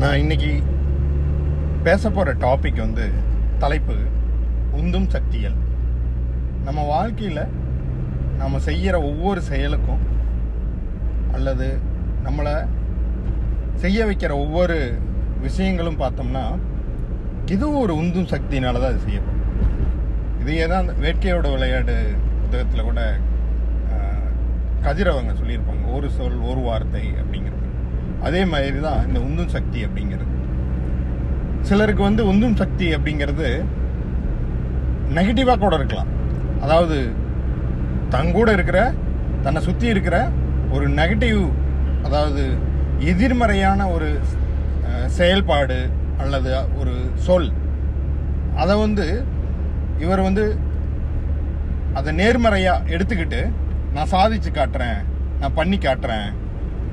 நான் இன்னைக்கு பேச போகிற டாபிக் வந்து தலைப்பு உந்தும் சக்திகள். நம்ம வாழ்க்கையில் நம்ம செய்கிற ஒவ்வொரு செயலுக்கும் அல்லது நம்மளை செய்ய வைக்கிற ஒவ்வொரு விஷயங்களும் பார்த்தோம்னா இதுவும் ஒரு உந்தும் சக்தினால தான் அது செய்யப்படும். இதையே தான் அந்த வேட்கையோட விளையாடு புத்தகத்தில் கூட கதிரவங்க சொல்லியிருப்பாங்க. ஒரு சொல் ஒரு வார்த்தை அப்படிங்கிறது அதே மாதிரி தான் இந்த உந்தும் சக்தி அப்படிங்கிறது. சிலருக்கு வந்து உந்தும் சக்தி அப்படிங்கிறது நெகட்டிவாக கூட இருக்கலாம். அதாவது தங்கூட இருக்கிற தன்னை சுற்றி இருக்கிற ஒரு நெகட்டிவ் அதாவது எதிர்மறையான ஒரு செயல்பாடு அல்லது ஒரு சொல். அதை வந்து இவர் வந்து அதை நேர்மறையாக எடுத்துக்கிட்டு நான் சாதிச்சு காட்டுறேன் நான் பண்ணி காட்டுறேன்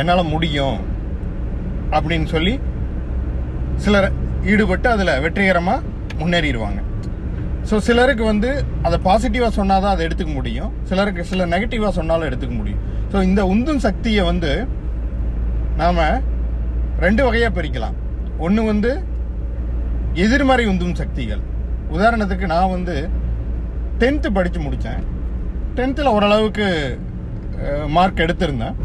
என்னால் முடியும் அப்படின்னு சொல்லி சிலர் ஈடுபட்டு அதில் வெற்றிகரமாக முன்னேறிடுவாங்க. ஸோ சிலருக்கு வந்து அதை பாசிட்டிவாக சொன்னால் தான் அதை எடுத்துக்க முடியும். சிலருக்கு சில நெகட்டிவாக சொன்னாலும் எடுத்துக்க முடியும். ஸோ இந்த உந்தும் சக்தியை வந்து நாம் ரெண்டு வகையாக பிரிக்கலாம். ஒன்று வந்து எதிர்மறை உந்தும் சக்திகள். உதாரணத்துக்கு நான் வந்து டென்த்து படித்து முடித்தேன் டென்த்தில் ஓரளவுக்கு மார்க் எடுத்திருந்தேன்.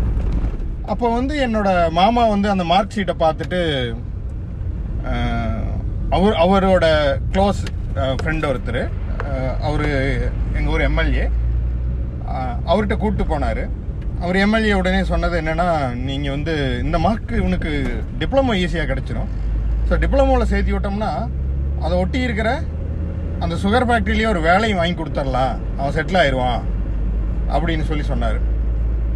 அப்போ வந்து என்னோட மாமா வந்து அந்த மார்க் ஷீட்டை பார்த்துட்டு அவர் அவரோட க்ளோஸ் ஃப்ரெண்ட் ஒருத்தர். அவர் எங்கள் ஊர் எம்எல்ஏ அவர்கிட்ட கூப்பிட்டு போனார். அவர் எம்எல்ஏ உடனே சொன்னது என்னென்னா நீங்கள் வந்து இந்த மார்க் இவனுக்கு டிப்ளமோ ஈஸியாக கிடச்சிரும். ஸோ டிப்ளமோவில் சேர்த்து விட்டோம்னா அதை ஒட்டி இருக்கிற அந்த சுகர் ஃபேக்ட்ரிலேயே ஒரு வேலையும் வாங்கி கொடுத்துடலாம். அவன் செட்டில் ஆயிடுவான் அப்படின்னு சொல்லி சொன்னார்.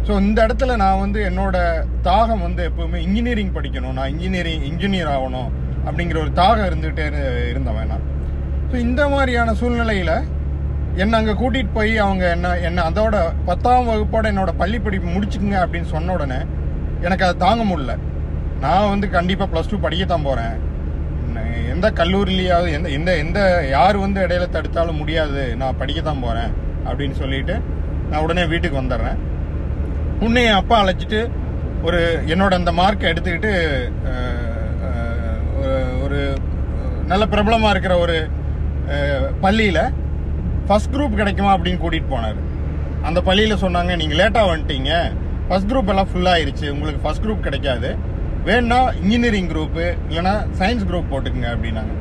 ஸோ இந்த இடத்துல நான் வந்து என்னோட தாகம் வந்து எப்பவுமே இன்ஜினியரிங் படிக்கணும். நான் இன்ஜினியரிங் இன்ஜினியர் ஆகணும் அப்படிங்கிற ஒரு தாகம் இருந்துகிட்டே இரு- இருந்தவன் நான். ஸோ இந்த மாதிரியான சூழ்நிலையில் என்னை அங்கே கூட்டிகிட்டு போய் அவங்க என்ன என்ன அதோட பத்தாம் வகுப்போட என்னோட பள்ளி படிப்பு முடிச்சுக்குங்க அப்படின்னு சொன்ன உடனே எனக்கு அதை தாங்க முடியல. நான் வந்து கண்டிப்பாக ப்ளஸ் டூ படிக்கத்தான் போகிறேன் எந்த கல்லூரிலையாவது எந்த எந்த எந்த யார் வந்து இடையில தடுத்தாலும் முடியாது. நான் படிக்கத்தான் போகிறேன் அப்படின்னு சொல்லிட்டு நான் உடனே வீட்டுக்கு வந்துடுறேன். உன்னைய அப்பா அழைச்சிட்டு ஒரு என்னோட அந்த மார்க்கை எடுத்துக்கிட்டு ஒரு- ஒரு நல்ல பிரபலமாக இருக்கிற ஒரு பள்ளியில் ஃபஸ்ட் குரூப் கிடைக்குமா அப்படின்னு கூட்டிகிட்டு போனார். அந்த பள்ளியில் சொன்னாங்க நீங்கள் லேட்டாக வந்துட்டீங்க. ஃபர்ஸ்ட் குரூப் எல்லாம் ஃபுல்லாகிருச்சு உங்களுக்கு ஃபர்ஸ்ட் குரூப் கிடைக்காது. வேணும்னா இன்ஜினியரிங் குரூப்பு இல்லைன்னா சயின்ஸ் குரூப் போட்டுக்குங்க அப்படின்னாங்க.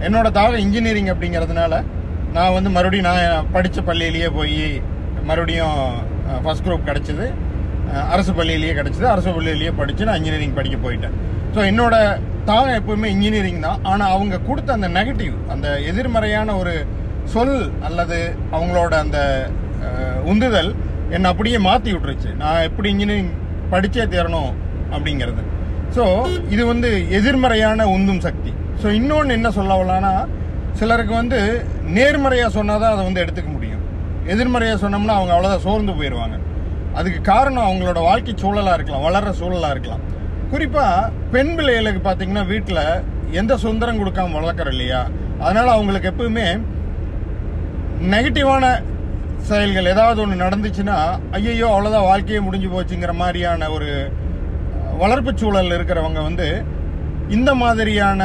என்னோட தாகம் இன்ஜினியரிங் அப்படிங்கிறதுனால நான் வந்து மறுபடியும் நான் படித்த பள்ளியிலேயே போய் மறுபடியும் ஃபர்ஸ்ட் குரூப் கிடச்சிது. அரசு பள்ளியிலேயே கிடச்சிது. அரசு பள்ளியிலேயே படித்து நான் இன்ஜினியரிங் படிக்க போயிட்டேன். ஸோ என்னோட தாகம் எப்பவுமே இன்ஜினியரிங் தான். ஆனால் அவங்க கொடுத்த அந்த நெகட்டிவ் அந்த எதிர்மறையான ஒரு சொல் அல்லது அவங்களோட அந்த உந்துதல் என்னை அப்படியே மாற்றி விட்டுருச்சு. நான் எப்படி இன்ஜினியரிங் படித்தே தேரணும் அப்படிங்கிறது. ஸோ இது வந்து எதிர்மறையான உந்தும் சக்தி. ஸோ இன்னொன்று என்ன சொல்ல சிலருக்கு வந்து நேர்மறையாக சொன்னால் தான் அதை வந்து எடுத்துக்க முடியும். எதிர்மறையாக சொன்னோம்னா அவங்க அவ்வளோதான் சோர்ந்து போயிடுவாங்க அதுக்கு காரணம் அவங்களோட வாழ்க்கை சூழலாக இருக்கலாம் வளர்ற சூழலாக இருக்கலாம். குறிப்பாக பெண் பிள்ளைகளுக்கு பார்த்தீங்கன்னா வீட்டில் எந்த சுதந்திரம் கொடுக்காம வளர்க்குறோம் இல்லையா? அதனால் அவங்களுக்கு எப்பவுமே நெகட்டிவான செயல்கள் ஏதாவது ஒன்று நடந்துச்சுன்னா ஐயையோ அவ்வளோதான் வாழ்க்கையே முடிஞ்சு போச்சுங்கிற மாதிரியான ஒரு வளர்ப்பு சூழல் இருக்கிறவங்க வந்து இந்த மாதிரியான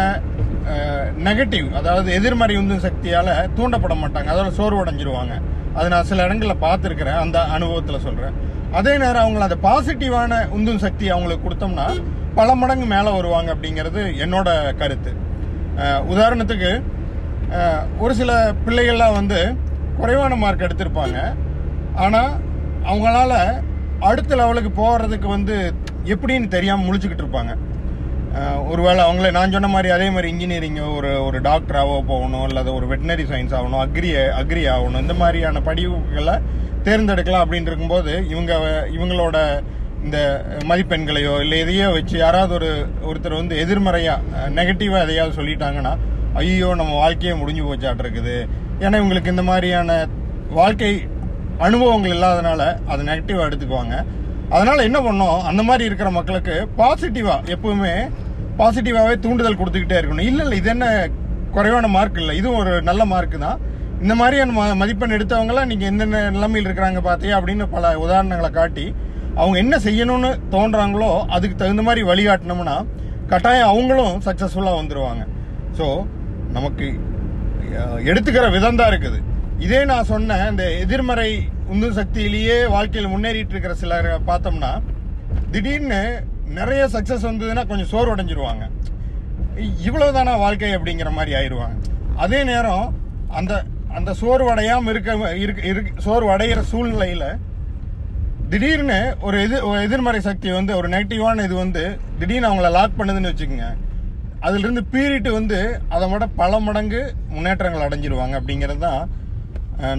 நெகட்டிவ் அதாவது எதிர்மறை உந்தும் சக்தியால் தூண்டப்பட மாட்டாங்க. அதோட சோர்வடைஞ்சிருவாங்க. அது நான் சில இடங்களில் பார்த்துருக்குறேன். அந்த அனுபவத்தில் சொல்கிறேன் அதே நேரம் அவங்கள அந்த பாசிட்டிவான உந்தும் சக்தி அவங்களுக்கு கொடுத்தோம்னா பல மடங்கு மேலே வருவாங்க அப்படிங்கிறது என்னோட கருத்து. உதாரணத்துக்கு ஒரு சில பிள்ளைகள்லாம் வந்து குறைவான மார்க் எடுத்திருப்பாங்க. ஆனால் அவங்களால அடுத்த லெவலுக்கு போகிறதுக்கு வந்து எப்படின்னு தெரியாமல் முழிச்சுக்கிட்டு இருப்பாங்க. ஒருவேளை அவங்களே நான் சொன்ன மாதிரி அதே மாதிரி இன்ஜினியரிங் ஒரு ஒரு டாக்டராகவோ போகணும் அல்லது ஒரு வெட்டினரி சயின்ஸ் ஆகணும் அக்ரி அக்ரி ஆகணும் இந்த மாதிரியான படிப்புகளை தேர்ந்தெடுக்கலாம் அப்படின்னு இருக்கும்போது இவங்க இவங்களோட இந்த மதிப்பெண்களையோ இல்லை எதையோ வச்சு யாராவது ஒரு ஒருத்தர் வந்து எதிர்மறையாக நெகட்டிவாக எதையாவது சொல்லிட்டாங்கன்னா ஐயோ நம்ம வாழ்க்கையே முடிஞ்சு போச்சாட்டு இருக்குது. ஏன்னா இவங்களுக்கு இந்த மாதிரியான வாழ்க்கை அனுபவங்கள் இல்லாதனால அதை நெகட்டிவாக எடுத்துக்குவாங்க. அதனால என்ன பண்ணோம்? அந்த மாதிரி இருக்கிற மக்களுக்கு பாசிட்டிவா எப்பவுமே பாசிட்டிவாவே தூண்டுதல் கொடுத்துக்கிட்டே இருக்கணும். இல்ல இல்ல இது என்ன குறைவான மார்க் இல்லை. இதுவும் ஒரு நல்ல மார்க் தான். இந்த மாதிரியான ம- மதிப்பெண் எடுத்தவங்களாம் நீங்க எந்தெந்த நிலைமையில் இருக்கிறாங்க பார்த்தியா அப்படின்னு பல உதாரணங்களை காட்டி அவங்க என்ன செய்யணும்னு தோன்றாங்களோ அதுக்கு தகுந்த மாதிரி வழிகாட்டினோம்னா கட்டாயம் அவங்களும் சக்ஸஸ்ஃபுல்லாக வந்துடுவாங்க ஸோ நமக்கு எடுத்துக்கிற விதம் தான் இருக்குது. இதே நான் சொன்ன இந்த எதிர்மறை உந்து சக்தியிலேயே வாழ்க்கையில் முன்னேறிட்டு இருக்கிற சிலர் பார்த்தோம்னா திடீர்னு நிறைய சக்ஸஸ் வந்ததுன்னா கொஞ்சம் சோர்வடைஞ்சிருவாங்க. இவ்வளவுதானா வாழ்க்கை அப்படிங்கிற மாதிரி ஆயிடுவாங்க அதே நேரம் அந்த அந்த சோர்வடையாமல் இருக்க இருக்க- சோர்வடைகிற சூழ்நிலையில் திடீர்னு ஒரு எது எதிர்மறை சக்தி வந்து ஒரு நெகட்டிவான இது வந்து திடீர்னு அவங்கள லாக் பண்ணுதுன்னு வச்சுக்கோங்க. அதுல பீரிட்டு வந்து அதை விட பல மடங்கு முன்னேற்றங்கள் அடைஞ்சிருவாங்க அப்படிங்கிறது தான்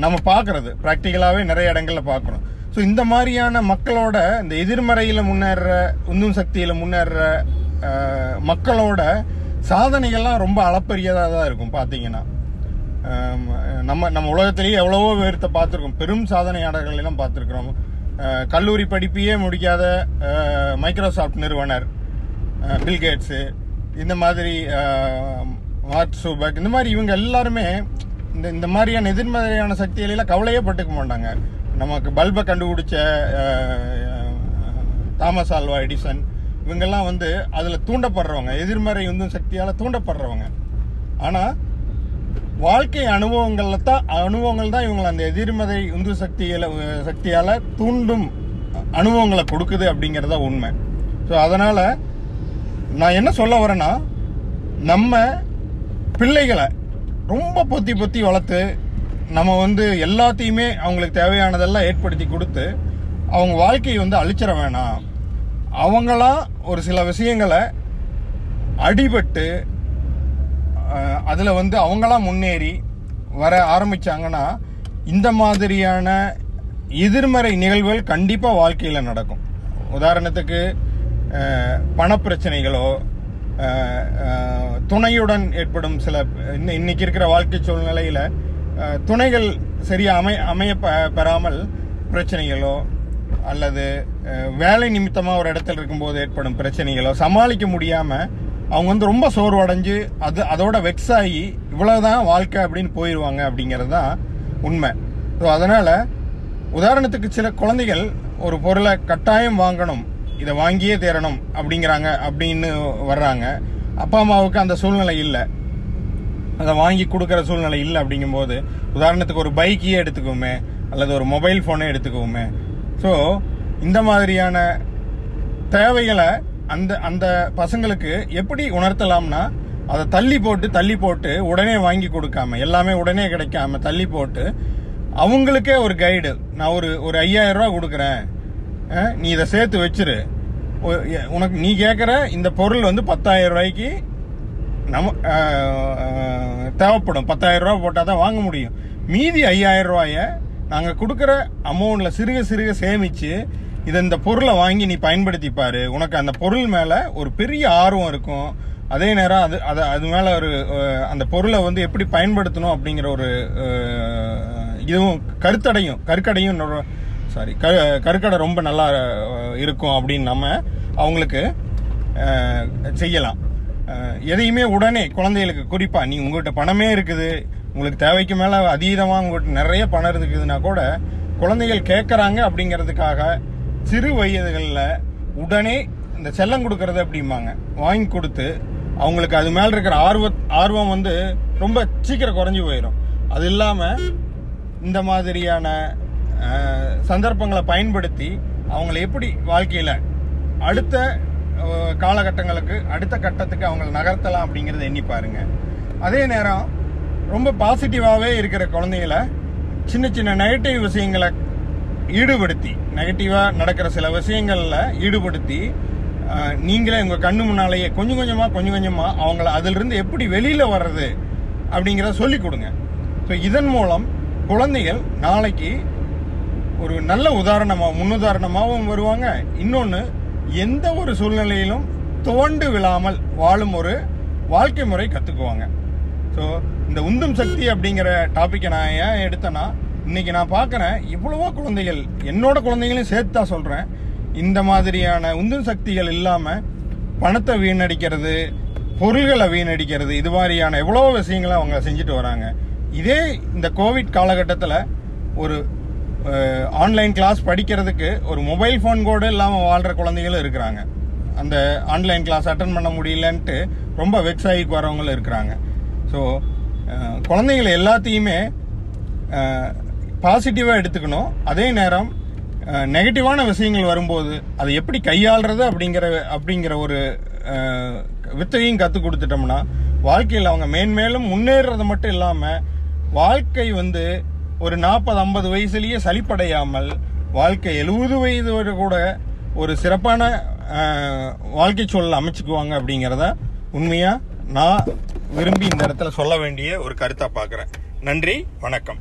நம்ம பார்க்கறது. ப்ராக்டிக்கலாகவே நிறைய இடங்களில் பார்க்குறோம் ஸோ இந்த மாதிரியான மக்களோட இந்த எதிர்மறையில் முன்னேற உந்தும் சக்தியில் முன்னேற மக்களோட சாதனைகள்லாம் ரொம்ப அளப்பரியதாக தான் இருக்கும் பார்த்தீங்கன்னா. நம்ம நம்ம உலகத்திலேயே எவ்வளவோ பேர்த்த பார்த்துருக்கோம். பெரும் சாதனையாளர்கள் எல்லாம் பார்த்துருக்குறோம். கல்லூரி படிப்பையே முடிக்காத மைக்ரோசாஃப்ட் நிறுவனர் பில்கேட்ஸு கேட்ஸு இந்த மாதிரி மார்க் சூபக் இந்த மாதிரி இவங்க எல்லாருமே இந்த இந்த மாதிரியான எதிர்மறையான சக்திகளெல்லாம் கவலையே பட்டுக்க மாட்டாங்க. நமக்கு பல்பை கண்டுபிடிச்ச தாமஸ் ஆல்வா எடிசன் இவங்கெல்லாம் வந்து அதில் தூண்டப்படுறவங்க. எதிர்மறை உந்தும் சக்தியால் தூண்டப்படுறவங்க. ஆனால் வாழ்க்கை அனுபவங்களில் தான் அனுபவங்கள் தான் இவங்களை அந்த எதிர்மறை உந்து சக்திகளை சக்தியால் தூண்டும் அனுபவங்களை கொடுக்குது அப்படிங்கறத உண்மை. ஸோ அதனால் நான் என்ன சொல்ல வரேன்னா நம்ம பிள்ளைகளை ரொம்ப பொத்தி பொத்தி வளர்த்து நம்ம வந்து எல்லாத்தையுமே அவங்களுக்கு தேவையானதெல்லாம் ஏற்படுத்தி கொடுத்து அவங்க வாழ்க்கையை வந்து அழிச்சிட வேணாம். அவங்களா ஒரு சில விஷயங்களை அடிபட்டு அதில் வந்து அவங்களாம் முன்னேறி வர ஆரம்பிச்சாங்கன்னா இந்த மாதிரியான எதிர்மறை நிகழ்வுகள் கண்டிப்பாக வாழ்க்கையில் நடக்கும். உதாரணத்துக்கு பணப்பிரச்சனைகளோ துணையுடன் ஏற்படும் சில இன்னைக்கு இருக்கிற வாழ்க்கை சூழ்நிலையில துணைகள் சரியா அமை அமைய பெறாமல் பிரச்சனைகளோ அல்லது வேலை நிமித்தமாக ஒரு இடத்துல இருக்கும்போது ஏற்படும் பிரச்சனைகளோ சமாளிக்க முடியாமல் அவங்க வந்து ரொம்ப சோர்வடைஞ்சு அது அதோட வெக்ஸ் ஆகி இவ்வளவுதான் வாழ்க்கை அப்படின்னு போயிடுவாங்க அப்படிங்கிறது தான் உண்மை. ஸோ அதனால் உதாரணத்துக்கு சில குழந்தைகள் ஒரு பொருளை கட்டாயம் வாங்கணும். இதை வாங்கியே தேரணும் அப்படிங்கிறாங்க அப்படின்னு வர்றாங்க. அப்பா அம்மாவுக்கு அந்த சூழ்நிலை இல்லை. அதை வாங்கி கொடுக்குற சூழ்நிலை இல்லை அப்படிங்கும்போது உதாரணத்துக்கு ஒரு பைக்கையே எடுத்துக்குவோமே அல்லது ஒரு மொபைல் ஃபோனே எடுத்துக்குவோமே ஸோ இந்த மாதிரியான தேவைகளை அந்த அந்த பசங்களுக்கு எப்படி உணர்த்தலாம்னா அதை தள்ளி போட்டு தள்ளி போட்டு உடனே வாங்கி கொடுக்காம எல்லாமே உடனே கிடைக்காம தள்ளி போட்டு அவங்களுக்கே ஒரு கைடு நான் ஒரு ஒரு ஐயாயிரம் ரூபா கொடுக்குறேன். நீ இதை சேர்த்து வச்சிரு. உனக்கு நீ கேட்குற இந்த பொருள் வந்து பத்தாயிரம் ரூபாய்க்கு நம்ம தேவைப்படும். பத்தாயிரம் ரூபாய் போட்டால் தான் வாங்க முடியும். மீதி ஐயாயிரம் ரூபாய நாங்கள் கொடுக்குற அமௌண்ட்டில் சிறுக சிறுக சேமிச்சு இதை இந்த பொருளை வாங்கி நீ பயன்படுத்திப்பார் உனக்கு அந்த பொருள் மேலே ஒரு பெரிய ஆர்வம் இருக்கும். அதே நேரம் அது அது அது மேலே ஒரு அந்த பொருளை வந்து எப்படி பயன்படுத்தணும் அப்படிங்கிற ஒரு இதுவும் கருத்தடையும் கருக்கடையும் சாரி கருக்கடை ரொம்ப நல்லா இருக்கும் அப்படின்னு நம்ம அவங்களுக்கு செய்யலாம். எதையுமே உடனே குழந்தைகளுக்கு குறிப்பாக நீ உங்கள்கிட்ட பணமே இருக்குது உங்களுக்கு தேவைக்கு மேலே அதீதமாக உங்கள்கிட்ட நிறைய பணம் இருக்குதுன்னா கூட குழந்தைகள் கேட்குறாங்க அப்படிங்கிறதுக்காக சிறு வயதுகளில் உடனே இந்த செல்லம் கொடுக்கறது அப்படிம்பாங்க. வாங்கி கொடுத்து அவங்களுக்கு அது மேலே இருக்கிற ஆர்வ ஆர்வம் வந்து ரொம்ப சீக்கிரம் குறைஞ்சு போயிடும் அது இல்லாமல் இந்த மாதிரியான சந்தர்ப்பங்களை பயன்படுத்தி அவங்கள எப்படி வாழ்க்கையில் அடுத்த காலகட்டங்களுக்கு அடுத்த கட்டத்துக்கு அவங்கள நகர்த்தலாம் அப்படிங்கிறத எண்ணி பாருங்க. அதே நேரம் ரொம்ப பாசிட்டிவாகவே இருக்கிற குழந்தைகளை சின்ன சின்ன நெகட்டிவ் விஷயங்களை ஈடுபடுத்தி நெகட்டிவாக நடக்கிற சில விஷயங்களில் ஈடுபடுத்தி நீங்களே உங்கள் கண்ணு முன்னாலேயே கொஞ்சம் கொஞ்சமாக கொஞ்சம் கொஞ்சமாக அவங்கள அதிலிருந்து எப்படி வெளியில் வர்றது அப்படிங்கிறத சொல்லி கொடுங்க. ஸோ இதன் மூலம் குழந்தைகள் நாளைக்கு ஒரு நல்ல உதாரணமாக முன்னுதாரணமாகவும் வருவாங்க. இன்னொன்று எந்த ஒரு சூழ்நிலையிலும் தோண்டு விழாமல் வாழும் ஒரு வாழ்க்கை முறை கற்றுக்குவாங்க ஸோ இந்த உந்தும் சக்தி அப்படிங்கிற டாப்பிக்கை நான் ஏன் எடுத்தேன்னா இன்னைக்கு நான் பார்க்குறேன் இவ்வளவோ குழந்தைகள் என்னோட குழந்தைகளையும் சேர்த்து தான் சொல்கிறேன் இந்த மாதிரியான உந்தும் சக்திகள் இல்லாமல் பணத்தை வீணடிக்கிறது பொருள்களை வீணடிக்கிறது இது மாதிரியான எவ்வளவோ விஷயங்களை அவங்க செஞ்சுட்டு வராங்க. இதே இந்த கோவிட் காலகட்டத்தில் ஒரு ஆன்லைன் கிளாஸ் படிக்கிறதுக்கு ஒரு மொபைல் ஃபோன் கூட இல்லாமல் வாழ்கிற குழந்தைகளும் இருக்கிறாங்க. அந்த ஆன்லைன் கிளாஸ் அட்டன் பண்ண முடியலன்ட்டு ரொம்ப வெப்சாயிக்கு வரவங்களும் இருக்கிறாங்க. ஸோ குழந்தைகள் எல்லாத்தையுமே பாசிட்டிவாக எடுத்துக்கணும். அதே நேரம் நெகட்டிவான விஷயங்கள் வரும்போது அதை எப்படி கையாளுறது அப்படிங்கிற அப்படிங்கிற ஒரு வித்தையும் கற்றுக் கொடுத்துட்டோம்னா வாழ்க்கையில் அவங்க மேன்மேலும் முன்னேறுறது மட்டும் இல்லாமல் வாழ்க்கை வந்து ஒரு நாற்பது ஐம்பது வயசுலேயே சலிப்படையாமல் வாழ்க்கை எழுபது வயது வரை கூட ஒரு சிறப்பான வாழ்க்கை சூழல் அமைச்சுக்குவாங்க அப்படிங்கிறத உண்மையாக நான் விரும்பி இந்த இடத்துல சொல்ல வேண்டிய ஒரு கருத்தை பார்க்குறேன். நன்றி வணக்கம்.